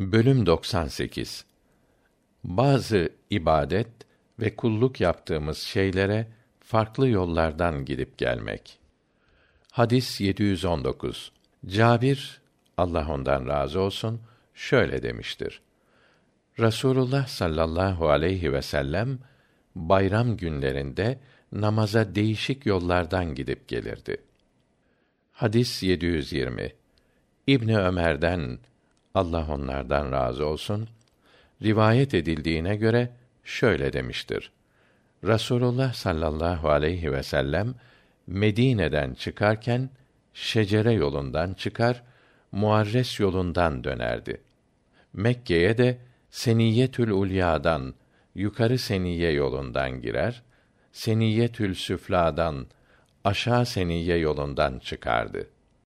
Bölüm 98 Bazı ibadet ve kulluk yaptığımız şeylere farklı yollardan gidip gelmek. Hadis 719. Cabir Allah ondan razı olsun şöyle demiştir. Rasulullah sallallahu aleyhi ve sellem bayram günlerinde namaza değişik yollardan gidip gelirdi. Hadis 720. İbni Ömer'den Allah onlardan razı olsun rivayet edildiğine göre şöyle demiştir. Rasulullah sallallahu aleyhi ve sellem Medine'den çıkarken şecere yolundan çıkar, Muarres yolundan dönerdi. Mekke'ye de Seniyetül Ulya'dan yukarı Seniye yolundan girer, Seniyetül Süfla'dan aşağı Seniye yolundan çıkardı.''